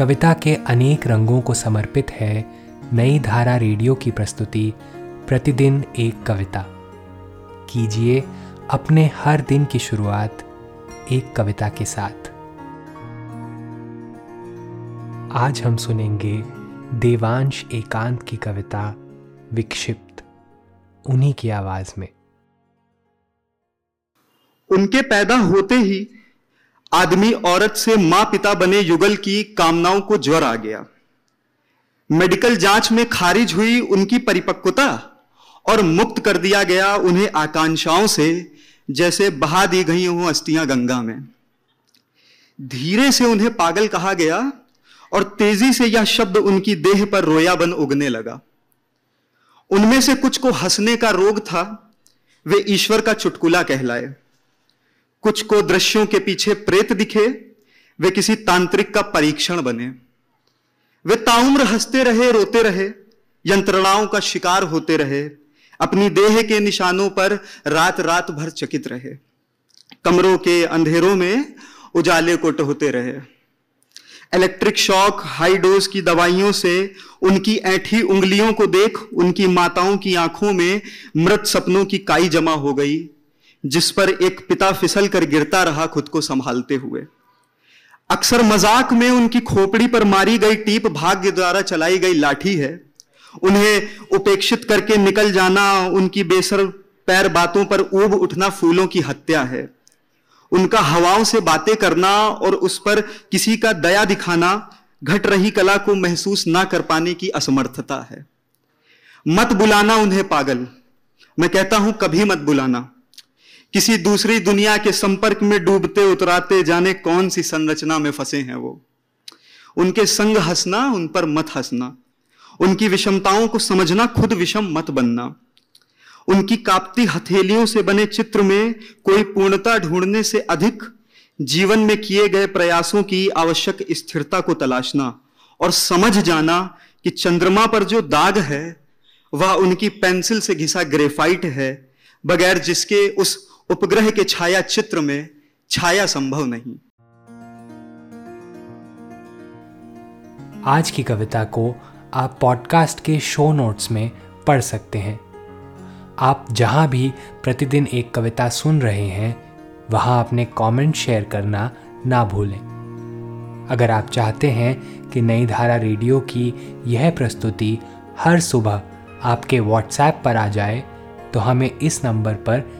कविता के अनेक रंगों को समर्पित है नई धारा रेडियो की प्रस्तुति, प्रतिदिन एक कविता। कीजिए अपने हर दिन की शुरुआत एक कविता के साथ। आज हम सुनेंगे देवांश एकांत की कविता, विक्षिप्त, उन्हीं की आवाज़ में। उनके पैदा होते ही आदमी औरत से माँ पिता बने युगल की कामनाओं को ज्वर आ गया। मेडिकल जाँच में खारिज हुई उनकी परिपक्वता और मुक्त कर दिया गया उन्हें आकांक्षाओं से, जैसे बहा दी गई हों अस्थियाँ गंगा में। धीरे से उन्हें पागल कहा गया और तेज़ी से यह शब्द उनकी देह पर रोया बन उगने लगा। उनमें से कुछ को हंसने का रोग था, वे ईश्वर का चुटकुला कहलाए। कुछ को दृश्यों के पीछे प्रेत दिखे, वे किसी तांत्रिक का परीक्षण बने। वे ताउम्र हँसते रहे, रोते रहे, यंत्रणाओं का शिकार होते रहे, अपनी देह के निशानों पर रात रात भर चकित रहे। कमरों के अंधेरों में उजाले को टहोते रहे। इलेक्ट्रिक शॉक हाई डोज की दवाइयों से उनकी ऐठी उंगलियों को देख, उनकी माताओं की आँखों में मृत सपनों की काई जमा हो गई। जिस पर एक पिता फिसल कर गिरता रहा खुद को संभालते हुए। अक्सर मज़ाक में उनकी खोपड़ी पर मारी गई टीप भाग्य द्वारा चलाई गई लाठी है। उन्हें उपेक्षित करके निकल जाना, उनकी बेसर पैर बातों पर ऊब उठना फूलों की हत्या है। उनका हवाओं से बातें करना और उस पर किसी का दया दिखाना घट रही कला को महसूस ना कर पाने की असमर्थता है। मत बुलाना उन्हें पागल। मैं कहता हूँ, कभी मत बुलाना। किसी दूसरी दुनिया के संपर्क में डूबते, उतराते जाने कौन सी संरचना में फंसे हैं वो? उनके संग हंसना, उन पर मत हंसना। उनकी विषमताओं को समझना, खुद विषम मत बनना। उनकी कापती हथेलियों से बने चित्र में कोई पूर्णता ढूँढने से अधिक जीवन में किए गए प्रयासों की आवश्यक स्थिरता को तलाशना और समझ जाना कि चंद्रमा पर जो दाग है, वह उनकी पेंसिल से घिसा ग्रेफाइट है, बगैर जिसके उस उपग्रह के छाया चित्र में छाया संभव नहीं। आज की कविता को आप पॉडकास्ट के शो नोट्स में पढ़ सकते हैं। आप जहाँ भी प्रतिदिन एक कविता सुन रहे हैं, वहाँ अपने कमेंट शेयर करना ना भूलें। अगर आप चाहते हैं कि नई धारा रेडियो की यह प्रस्तुति हर सुबह आपके व्हाट्सएप पर आ जाए तो हमें इस नंबर पर